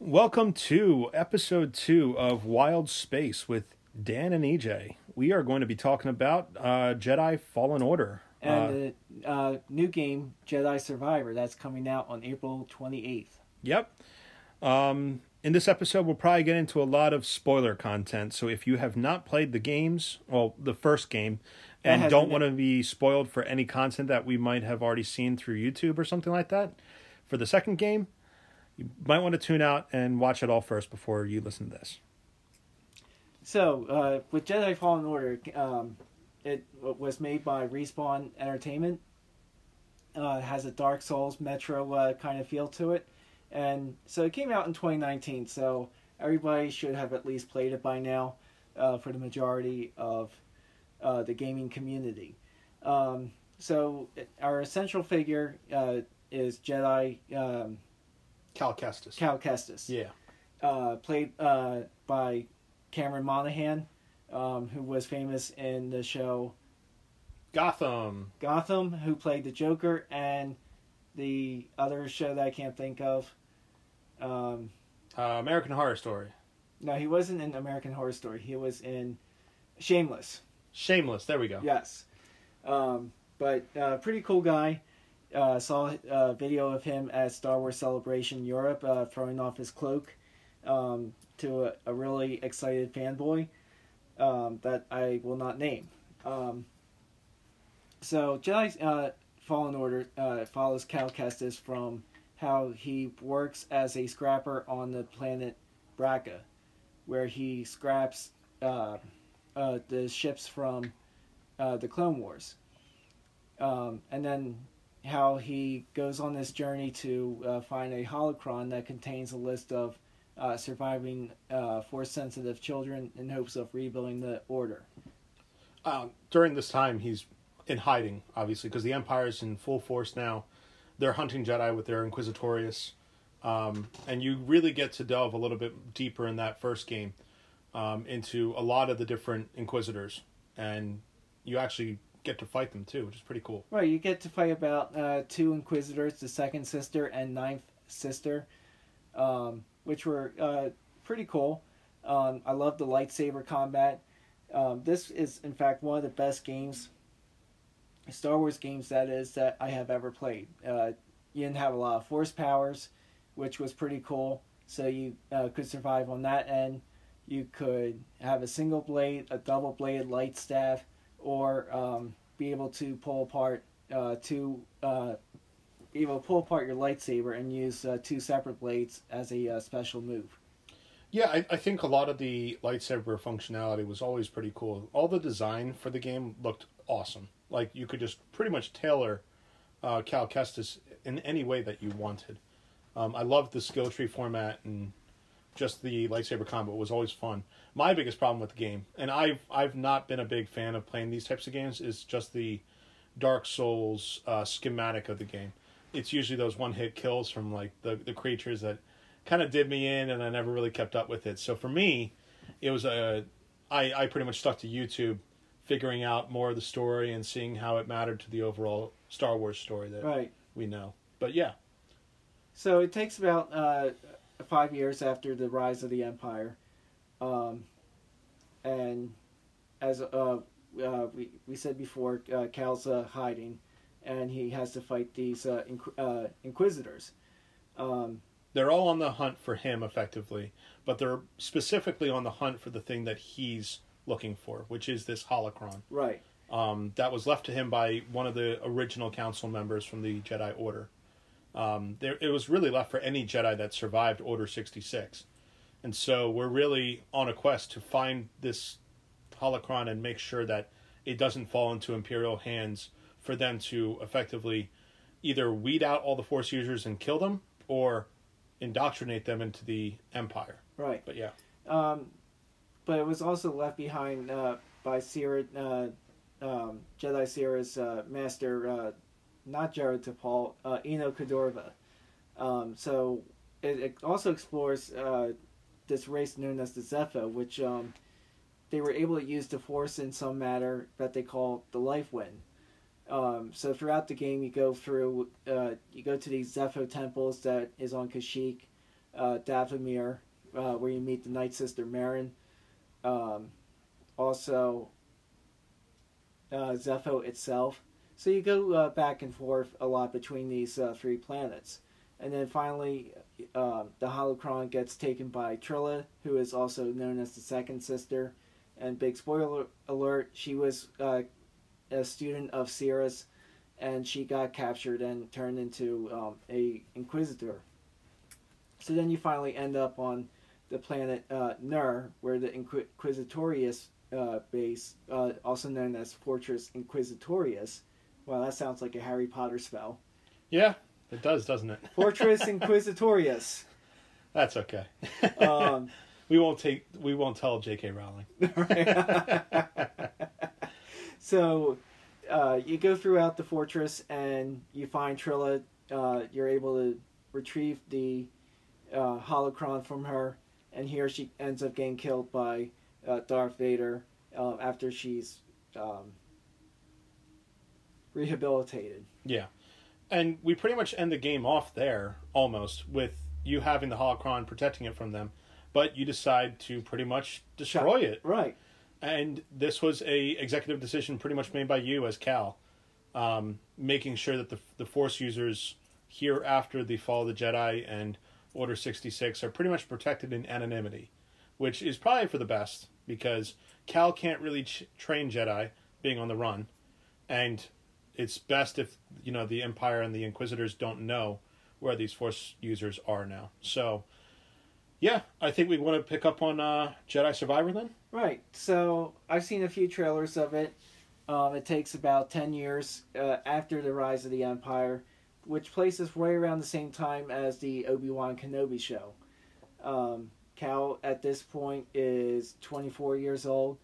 Welcome to episode two of Wild Space with Dan and EJ. We are going to be talking about uh, Jedi Fallen Order. Uh, and the uh, new game Jedi Survivor that's coming out on April 28th. Yep. Um, in this episode, we'll probably get into a lot of spoiler content. So if you have not played the games, well, the first game, and don't want to be spoiled for any content that we might have already seen through YouTube or something like that, for the second game, you might want to tune out and watch it all first before you listen to this. So, uh, with Jedi Fallen Order, um, it was made by Respawn Entertainment. Uh, it has a Dark Souls Metro uh, kind of feel to it. And so it came out in 2019, so everybody should have at least played it by now uh, for the majority of uh, the gaming community. Um, so, our essential figure uh, is Jedi um, Cal Kestis. Cal Kestis yeah. uh, played uh, by Cameron Monaghan, um, who was famous in the show Gotham. Gotham, who played the Joker, and the other show that I can't think of. Um, Uh, American Horror Story. no, he wasn't in American Horror Story. He was in Shameless. Shameless. There we go. Yes, um, but uh, pretty cool guy. Uh, saw a video of him at Star Wars Celebration Europe, uh, throwing off his cloak um, to a, a really excited fanboy um, that I will not name. Um, so Jedi uh, Fallen Order uh, follows Cal Kestis from how he works as a scrapper on the planet Bracca, where he scraps uh, uh, the ships from uh, the Clone Wars, um, and then how he goes on this journey to uh, find a holocron that contains a list of uh, surviving uh, force-sensitive children in hopes of rebuilding the Order. Um, during this time, he's in hiding, obviously, because the Empire's in full force now. They're hunting Jedi with their Inquisitorius. Um, and you really get to delve a little bit deeper in that first game um, into a lot of the different Inquisitors. And you actually get to fight them too, which is pretty cool. Right, you get to fight about uh, two Inquisitors, the second sister and ninth sister, um, which were uh, pretty cool. Um, I love the lightsaber combat. Um, this is, in fact, one of the best games, Star Wars games that is, that I have ever played. Uh, you didn't have a lot of force powers, which was pretty cool. So you uh, could survive on that end. You could have a single blade, a double bladed light staff, or um, be able to pull apart uh, two, uh, be able to pull apart your lightsaber and use uh, two separate blades as a uh, special move. Yeah, I, I think a lot of the lightsaber functionality was always pretty cool. All the design for the game looked awesome. Like you could just pretty much tailor uh, Cal Kestis in any way that you wanted. Um, I loved the skill tree format and just the lightsaber combat was always fun. My biggest problem with the game, and I've I've not been a big fan of playing these types of games, is just the Dark Souls uh, schematic of the game. It's usually those one hit kills from like the the creatures that kind of did me in, and I never really kept up with it. So for me, it was a I I pretty much stuck to YouTube, figuring out more of the story and seeing how it mattered to the overall Star Wars story that Right. we know. But yeah, So it takes about uh, five years after the rise of the empire, um, and as uh, uh, we we said before, uh, Cal's uh, hiding, and he has to fight these uh, inqu- uh, inquisitors. Um, they're all on the hunt for him effectively, but they're specifically on the hunt for the thing that he's looking for, which is this holocron right. um, that was left to him by one of the original council members from the Jedi Order. Um, there, it was really left for any Jedi that survived Order sixty six, and so we're really on a quest to find this holocron and make sure that it doesn't fall into Imperial hands for them to effectively either weed out all the Force users and kill them, or indoctrinate them into the Empire. Right. But yeah, Um, but it was also left behind uh, by Cere, uh, um, Jedi Cere's uh, master, uh, not Jaro Tapal, uh, Eno Cordova. Um, so it, it also explores uh, this race known as the Zeffo, which um, they were able to use the Force in some matter that they call the Life Wind. Um, so throughout the game, you go through, uh, you go to these Zeffo temples that is on Kashyyyk, uh, Dathomir, uh, where you meet the Night Sister Merrin. Um, also, uh, Zeffo itself. So you go uh, back and forth a lot between these uh, three planets. And then finally, uh, the holocron gets taken by Trilla, who is also known as the Second Sister. And big spoiler alert, she was uh, a student of Cere, and she got captured and turned into um, a Inquisitor. So then you finally end up on the planet uh, Nur, where the Inquisitorius uh, base, uh, also known as Fortress Inquisitorius. Wow, that sounds like a Harry Potter spell. Yeah, it does, doesn't it? Fortress Inquisitorius. That's okay. Um, we won't take. We won't tell J.K. Rowling. so uh, you go throughout the fortress and you find Trilla. Uh, you're able to retrieve the uh, holocron from her, and here she ends up getting killed by uh, Darth Vader uh, after she's um, rehabilitated. Yeah, and we pretty much end the game off there almost with you having the holocron protecting it from them, but you decide to pretty much destroy it. Right. And this was a executive decision pretty much made by you as Cal, um, making sure that the the Force users here after the fall of the Jedi and Order sixty six are pretty much protected in anonymity, which is probably for the best because Cal can't really ch- train Jedi being on the run, and it's best if you know the Empire and the Inquisitors don't know where these Force users are now. So, yeah, I think we want to pick up on uh, Jedi Survivor then. Right. So I've seen a few trailers of it. Um, it takes about ten years uh, after the rise of the Empire, which places right around the same time as the Obi Wan Kenobi show. Um, Cal at this point is 24 years old.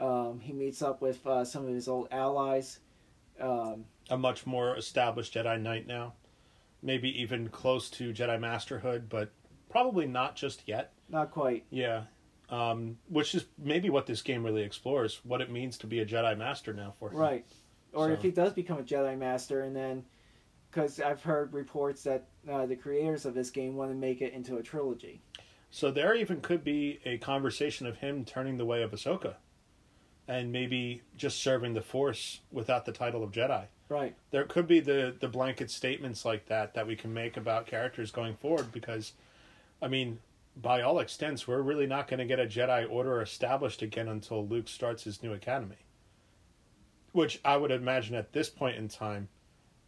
Um, he meets up with uh, some of his old allies. Um, A much more established Jedi Knight now, maybe even close to Jedi Masterhood, but probably not just yet. not quite. Yeah. Um, which is maybe what this game really explores, what it means to be a Jedi Master now for him. Right. Or if he does become a Jedi Master, and then, because I've heard reports that uh, the creators of this game want to make it into a trilogy. So there even could be a conversation of him turning the way of Ahsoka, and maybe just serving the Force without the title of Jedi. Right. There could be the the blanket statements like that that we can make about characters going forward because, I mean, by all extents, we're really not going to get a Jedi Order established again until Luke starts his new academy. Which I would imagine at this point in time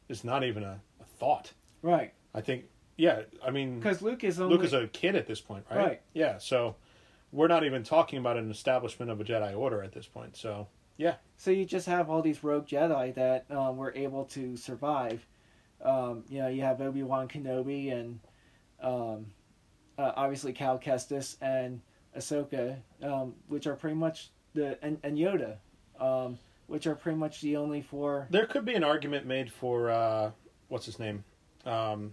is not even a, a thought. Right. I think, yeah, I mean, Because Luke is only. Luke is a kid at this point, right? Right. Yeah, so we're not even talking about an establishment of a Jedi Order at this point. So yeah, So you just have all these rogue Jedi that um, were able to survive. Um, you know, you have Obi Wan Kenobi and um, uh, obviously Cal Kestis and Ahsoka, um, which are pretty much the and, and Yoda, um, which are pretty much the only four. there could be an argument made for uh, what's his name, um,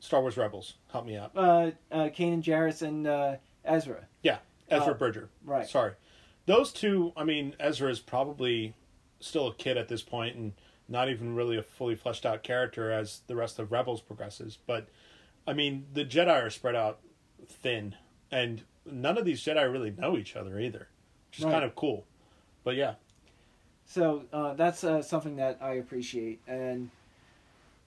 Star Wars Rebels. Help me out. Uh, uh, Kanan Jarrus and uh, Ezra. Yeah, Ezra Uh, Bridger. Right. Sorry, those two. I mean, Ezra is probably still a kid at this point and not even really a fully fleshed out character as the rest of Rebels progresses. But I mean, the Jedi are spread out thin, and none of these Jedi really know each other either, which is Right. kind of cool. But yeah, So uh, that's uh, something that I appreciate, and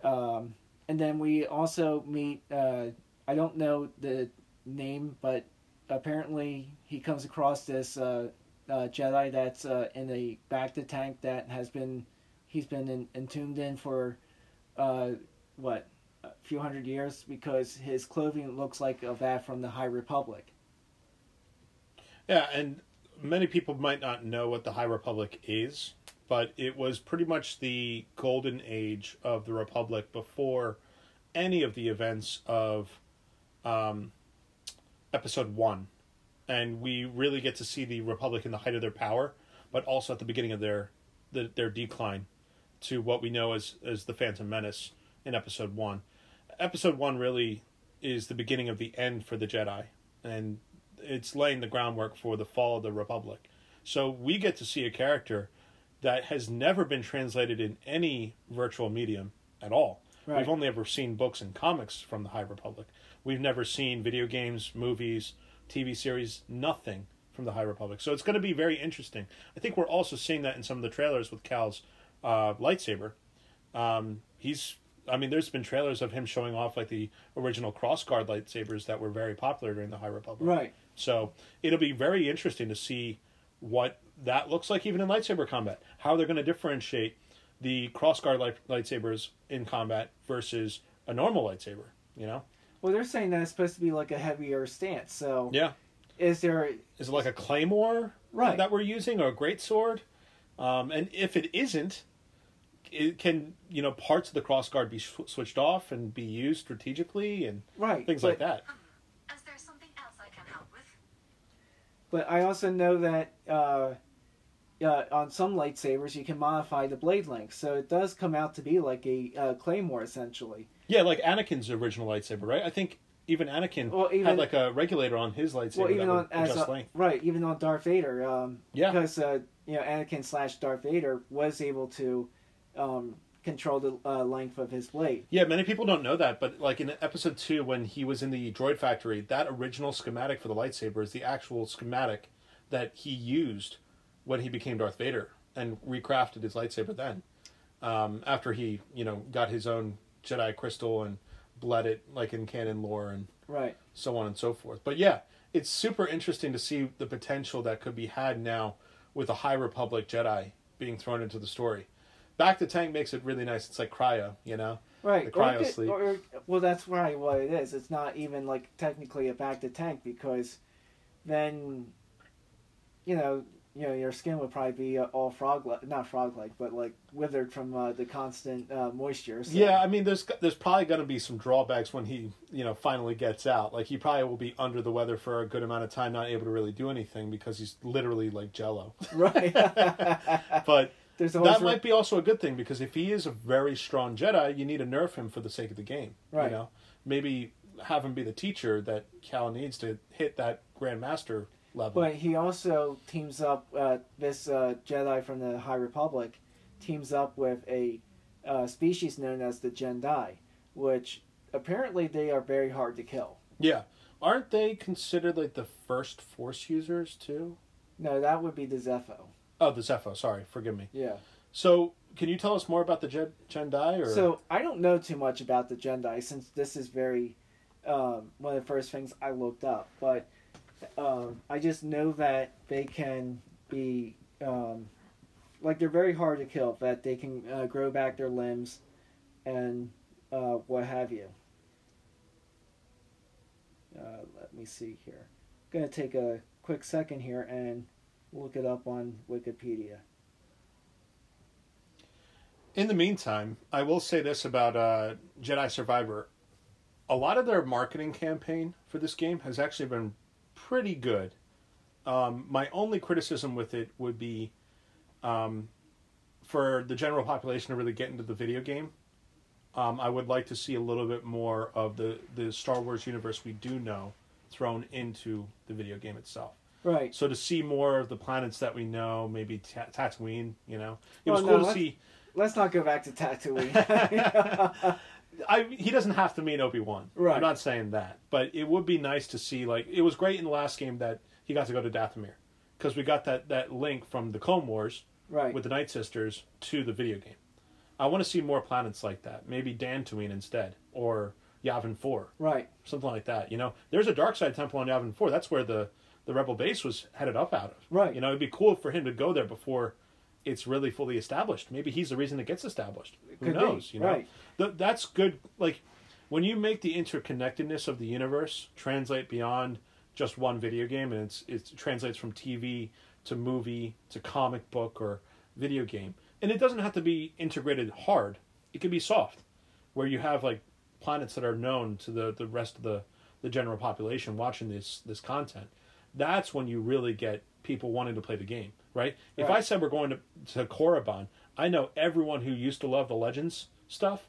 um, and then we also meet. Uh, I don't know the name, but apparently he comes across this uh, uh, Jedi that's uh, in a Bacta tank that has been he's been in, entombed in for uh, what a few hundred years because his clothing looks like a that from the High Republic. yeah, and many people might not know what the High Republic is, but it was pretty much the golden age of the Republic before any of the events of um, Episode One, and we really get to see the Republic in the height of their power, but also at the beginning of their the, their decline to what we know as as the Phantom Menace in Episode One. Episode One really is the beginning of the end for the Jedi, and it's laying the groundwork for the fall of the Republic. So we get to see a character that has never been translated in any virtual medium at all. Right. We've only ever seen books and comics from the High Republic. We've never seen video games, movies, TV series, nothing from the High Republic. So it's going to be very interesting. I think we're also seeing that in some of the trailers with Cal's uh, lightsaber. Um, he's, I mean, there's been trailers of him showing off like the original crossguard lightsabers that were very popular during the High Republic. Right. So it'll be very interesting to see what that looks like even in lightsaber combat. How they're going to differentiate the crossguard light, lightsabers in combat versus a normal lightsaber. You know? Well, they're saying that it's supposed to be like a heavier stance. So Yeah. is there Is it like a claymore Right. that we're using or a great sword? Um, and if it isn't, it can you know parts of the crossguard be sw- switched off and be used strategically and right things but, like that. Is there something else I can help with? But I also know that uh, uh, on some lightsabers you can modify the blade length, so it does come out to be like a uh, claymore essentially. Yeah, like Anakin's original lightsaber, right? I think even Anakin Well, even- had like a regulator on his lightsaber well, even that on would as a, length. right, even on Darth Vader, um, Yeah. because uh, you know Anakin slash Darth Vader was able to um, control the uh, length of his blade. Yeah, many people don't know that, but like in episode two, when he was in the droid factory, that original schematic for the lightsaber is the actual schematic that he used when he became Darth Vader and recrafted his lightsaber then. Um, after he, you know, got his own Jedi crystal and bled it like in canon lore and Right. so on and so forth. But yeah, it's super interesting to see the potential that could be had now with a High Republic Jedi being thrown into the story. Bacta Tank makes it really nice. It's like cryo, you know. Right. The cryo it could- sleep. or- well, that's right. What it is. It's not even like technically a Bacta tank because then, you know, you know, your skin would probably be uh, all frog like, not frog like, but like withered from uh, the constant uh, moisture. So. Yeah, I mean, there's there's probably going to be some drawbacks when he, you know, finally gets out. Like he probably will be under the weather for a good amount of time, not able to really do anything because he's literally like Jello. Right. But that might be also a good thing because if he is a very strong Jedi, you need to nerf him for the sake of the game. Right. You know, maybe have him be the teacher that Cal needs to hit that Grandmaster level. But he also teams up. Uh, this uh, Jedi from the High Republic teams up with a uh, species known as the Gen'Dai, which apparently they are very hard to kill. yeah, aren't they considered like the first Force users too? No, that would be the Zeffo. Oh, the Zeffo. Sorry, forgive me. Yeah. So, can you tell us more about the Jed- Gen'Dai? Or So I don't know too much about the Gen'Dai since this is very um, one of the first things I looked up. But um, I just know that they can be um, like they're very hard to kill. That they can uh, grow back their limbs and uh, what have you. Uh, let me see here. I'm gonna take a quick second here and look it up on Wikipedia. In the meantime, I will say this about uh, Jedi Survivor. A lot of their marketing campaign for this game has actually been pretty good. Um, my only criticism with it would be um, for the general population to really get into the video game. Um, I would like to see a little bit more of the, the Star Wars universe we do know thrown into the video game itself. Right. So to see more of the planets that we know, maybe Ta- Tatooine, you know, it Well, was no, cool to let's- see. Let's not go back to Tatooine. I he doesn't have to mean Obi Wan. Right. I'm not saying that, but it would be nice to see like it was great in the last game that he got to go to Dathomir because we got that that link from the Clone Wars right. with the Night Sisters to the video game. I want to see more planets like that. Maybe Dantooine instead, or Yavin Four, right. something like that. You know, there's a dark side temple on Yavin Four. That's where the the rebel base was headed up out of. Right. You know, it'd be cool for him to go there before it's really fully established. Maybe he's the reason it gets established. Who Could be, knows? You know, right. Th- that's good. Like when you make the interconnectedness of the universe translate beyond just one video game, and it's it translates from TV to movie to comic book or video game, and it doesn't have to be integrated hard. It can be soft, where you have like planets that are known to the the rest of the the general population watching this this content. That's when you really get people wanting to play the game, right? If I said we're going to to Korriban, I know everyone who used to love the Legends stuff.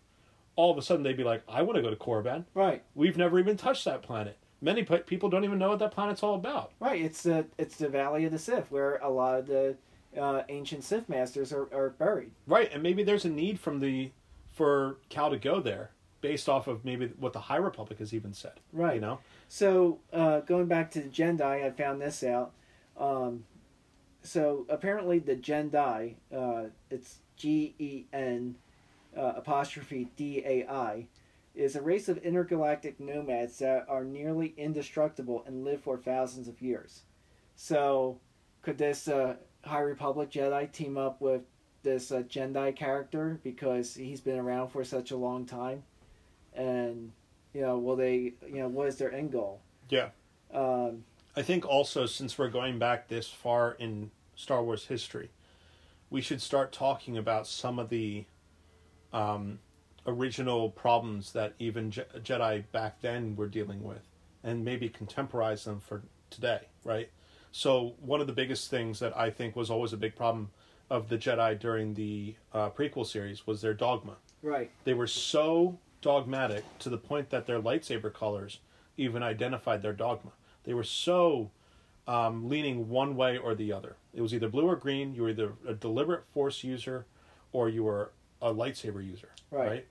All of a sudden, they'd be like, "I want to go to Korriban." Right. We've never even touched that planet. Many pe- people don't even know what that planet's all about. Right. It's the it's the Valley of the Sith where a lot of the uh, ancient Sith masters are, are buried. Right, and maybe there's a need from the for Cal to go there based off of maybe what the High Republic has even said. Right. You know? So uh, going back to the Gen'Dai, I found this out. Um, so apparently the Gen'Dai, uh, it's G E N uh, apostrophe D A I, is a race of intergalactic nomads that are nearly indestructible and live for thousands of years. So could this uh, High Republic Jedi team up with this uh, Gen'Dai character because he's been around for such a long time? And you know, will they? You know, what is their end goal? Yeah. Um, I think also since we're going back this far in Star Wars history, we should start talking about some of the um, original problems that even Je- Jedi back then were dealing with, and maybe contemporize them for today, right? So one of the biggest things that I think was always a big problem of the Jedi during the uh, prequel series was their dogma. right. They were so dogmatic to the point that their lightsaber colors even identified their dogma. They were so um, leaning one way or the other. It was either blue or green. You were either a deliberate force user or you were a lightsaber user. Right.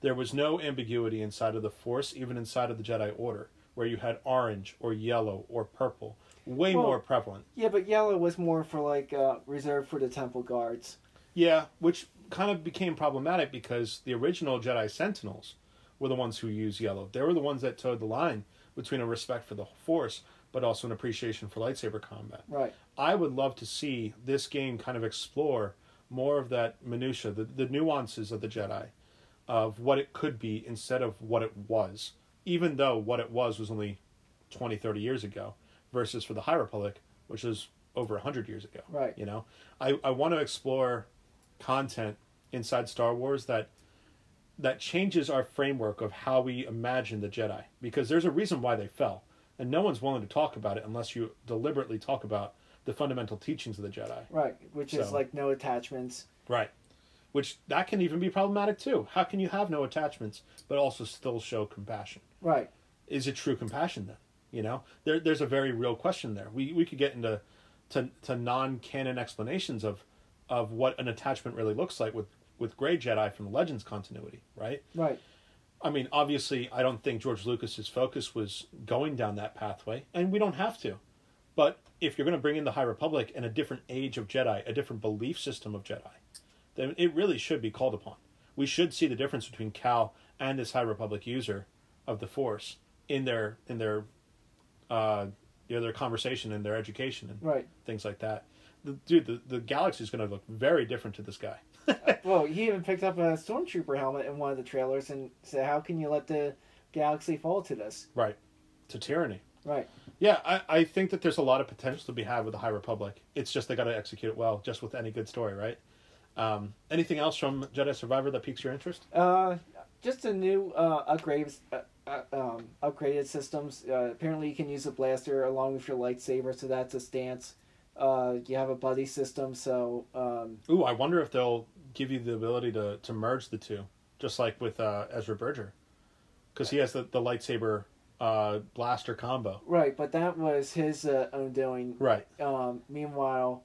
There was no ambiguity inside of the force, even inside of the Jedi Order, where you had orange or yellow or purple, way Well- more prevalent. Yeah, but yellow was more for like uh, reserved for the temple guards. Yeah, which kind of became problematic because the original Jedi Sentinels were the ones who used yellow. They were the ones that towed the line between a respect for the Force, but also an appreciation for lightsaber combat. Right. I would love to see this game kind of explore more of that minutia, the, the nuances of the Jedi, of what it could be instead of what it was, even though what it was was only 20, 30 years ago, versus for the High Republic, which is over 100 years ago. Right. You know, I, I want to explore content inside Star Wars that that changes our framework of how we imagine the Jedi because there's a reason why they fell and no one's willing to talk about it unless you deliberately talk about the fundamental teachings of the Jedi. Right. Which is like no attachments. Right. Which that can even be problematic too. How can you have no attachments but also still show compassion? Right. Is it true compassion then? You know, there, there's a very real question there. We we could get into to, to non-canon explanations of of what an attachment really looks like with with Grey Jedi from the Legends continuity, right? Right. I mean, obviously, I don't think George Lucas's focus was going down that pathway, and we don't have to. But if you're going to bring in the High Republic and a different age of Jedi, a different belief system of Jedi, then it really should be called upon. We should see the difference between Cal and this High Republic user of the Force in their in their uh, you know their conversation and their education and Right. things like that. The, dude, the, the galaxy is going to look very different to this guy. Well, he even picked up a stormtrooper helmet in one of the trailers and said, "How can you let the galaxy fall to this?" Right. To tyranny. Right. Yeah, I, I think that there's a lot of potential to be had with the High Republic. It's just they got to execute it well, just with any good story, right? Um, anything else from Jedi Survivor that piques your interest? Uh, just a new uh, upgrades, uh, uh, um, upgraded systems. Uh, apparently, you can use a blaster along with your lightsaber, so that's a stance. Uh, you have a buddy system, so um, Ooh, I wonder if they'll give you the ability to, to merge the two, just like with uh, Ezra Bridger, because he has the, the lightsaber uh, blaster combo. right. But that was his uh, own doing. Right. Um, meanwhile,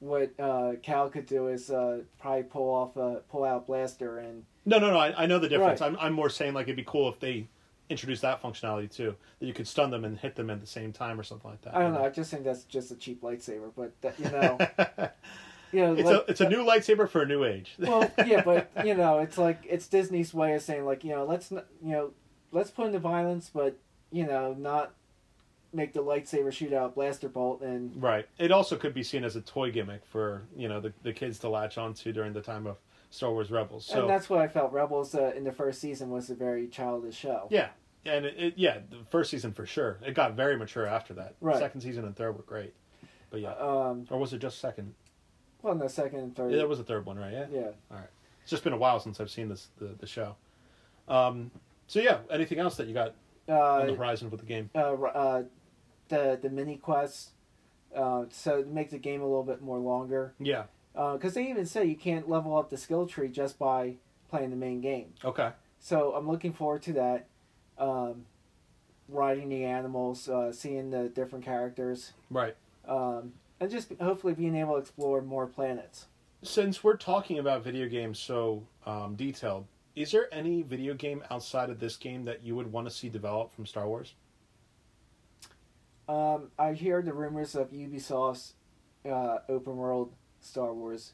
what uh, Cal could do is uh, probably pull off a pull out blaster and No, no, no. I, I know the difference. Right. I'm, I'm more saying like it'd be cool if they introduced that functionality too, that you could stun them and hit them at the same time or something like that. I don't know. I just think that's just a cheap lightsaber, but that, you know, you know, It's like, a it's a new lightsaber for a new age. well, yeah, but you know, it's like it's Disney's way of saying like you know, let's not, you know, let's put in the violence, but you know, not make the lightsaber shoot out blaster bolt and Right. It also could be seen as a toy gimmick for you know the, the kids to latch onto during the time of Star Wars Rebels. So and that's what I felt. Rebels uh, in the first season was a very childish show. yeah, and it, it, yeah, the first season for sure. It got very mature after that. Right. Second season and third were great, but yeah, Um, or was it just second? Well, in the second and third, Yeah, that was the third one, right? Yeah. yeah. All right. It's just been a while since I've seen this the, the show. Um. So yeah, anything else that you got on the Uh, horizon with the game? uh, uh, the the mini quests, uh, so to make the game a little bit more longer. Yeah. Because they even say you can't level up the skill tree just by playing the main game. Okay. So I'm looking forward to that. Um, riding the animals, uh, seeing the different characters, Right. um, and just hopefully being able to explore more planets. Since we're talking about video games so um, detailed, is there any video game outside of this game that you would want to see developed from Star Wars? Um, I hear the rumors of Ubisoft's uh, open world Star Wars.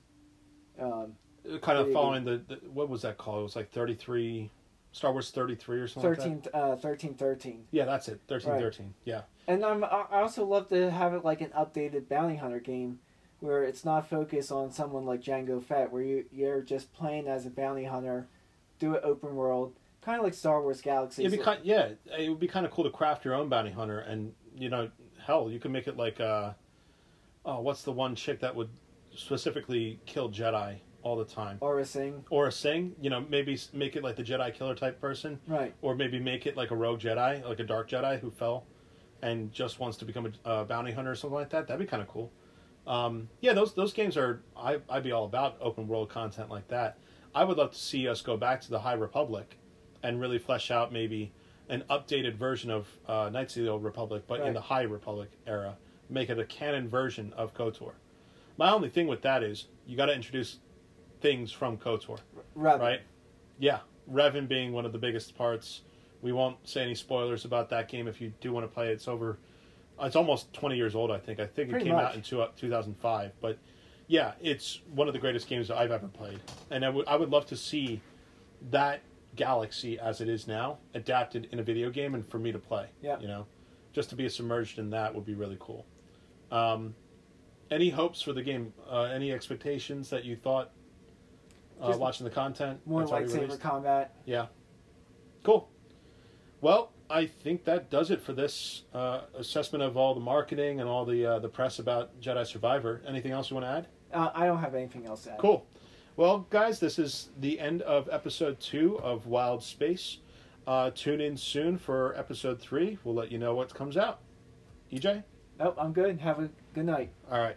Um, Kind of following the, the what was that called? It was like thirty three, Star Wars thirty three or something. like that? 13, uh, 13, 13. Yeah, that's it. Thirteen Right. thirteen. Yeah. And I'm, I also love to have it like an updated bounty hunter game, where it's not focused on someone like Jango Fett, where you you're just playing as a bounty hunter, do it open world, kind of like Star Wars Galaxies. It'd be kind, yeah, it would be kind of cool to craft your own bounty hunter, and you know, hell, you could make it like, uh, oh, what's the one chick that would specifically kill Jedi all the time? Aurra Sing. Aurra Sing, you know, maybe make it like the Jedi killer type person, Right. or maybe make it like a rogue Jedi, like a dark Jedi who fell and just wants to become a uh, bounty hunter or something like that. That'd be kind of cool. Um, yeah, those those games are I I'd be all about open world content like that. I would love to see us go back to the High Republic and really flesh out maybe an updated version of uh, Knights of the Old Republic, but in the High Republic era. Make it a canon version of KOTOR. My only thing with that is you got to introduce things from KOTOR Right. right? Yeah, Revan being one of the biggest parts. We won't say any spoilers about that game if you do want to play it. It's over. It's almost twenty years old, I think. I think Pretty it came much. out in two, 2005. But yeah, it's one of the greatest games that I've ever played, and I would I would love to see that galaxy as it is now adapted in a video game and for me to play. Yeah. you know, just to be submerged in that would be really cool. Um, any hopes for the game? Uh, any expectations that you thought uh, watching the content? More that's lightsaber combat. Yeah. Cool. Well, I think that does it for this uh, assessment of all the marketing and all the uh, the press about Jedi Survivor. Anything else you want to add? Uh, I don't have anything else to add. Cool. Well, guys, this is the end of episode two of Wild Space. Uh, tune in soon for episode three. We'll let you know what comes out. EJ? Nope, I'm good. Have a good night. All right.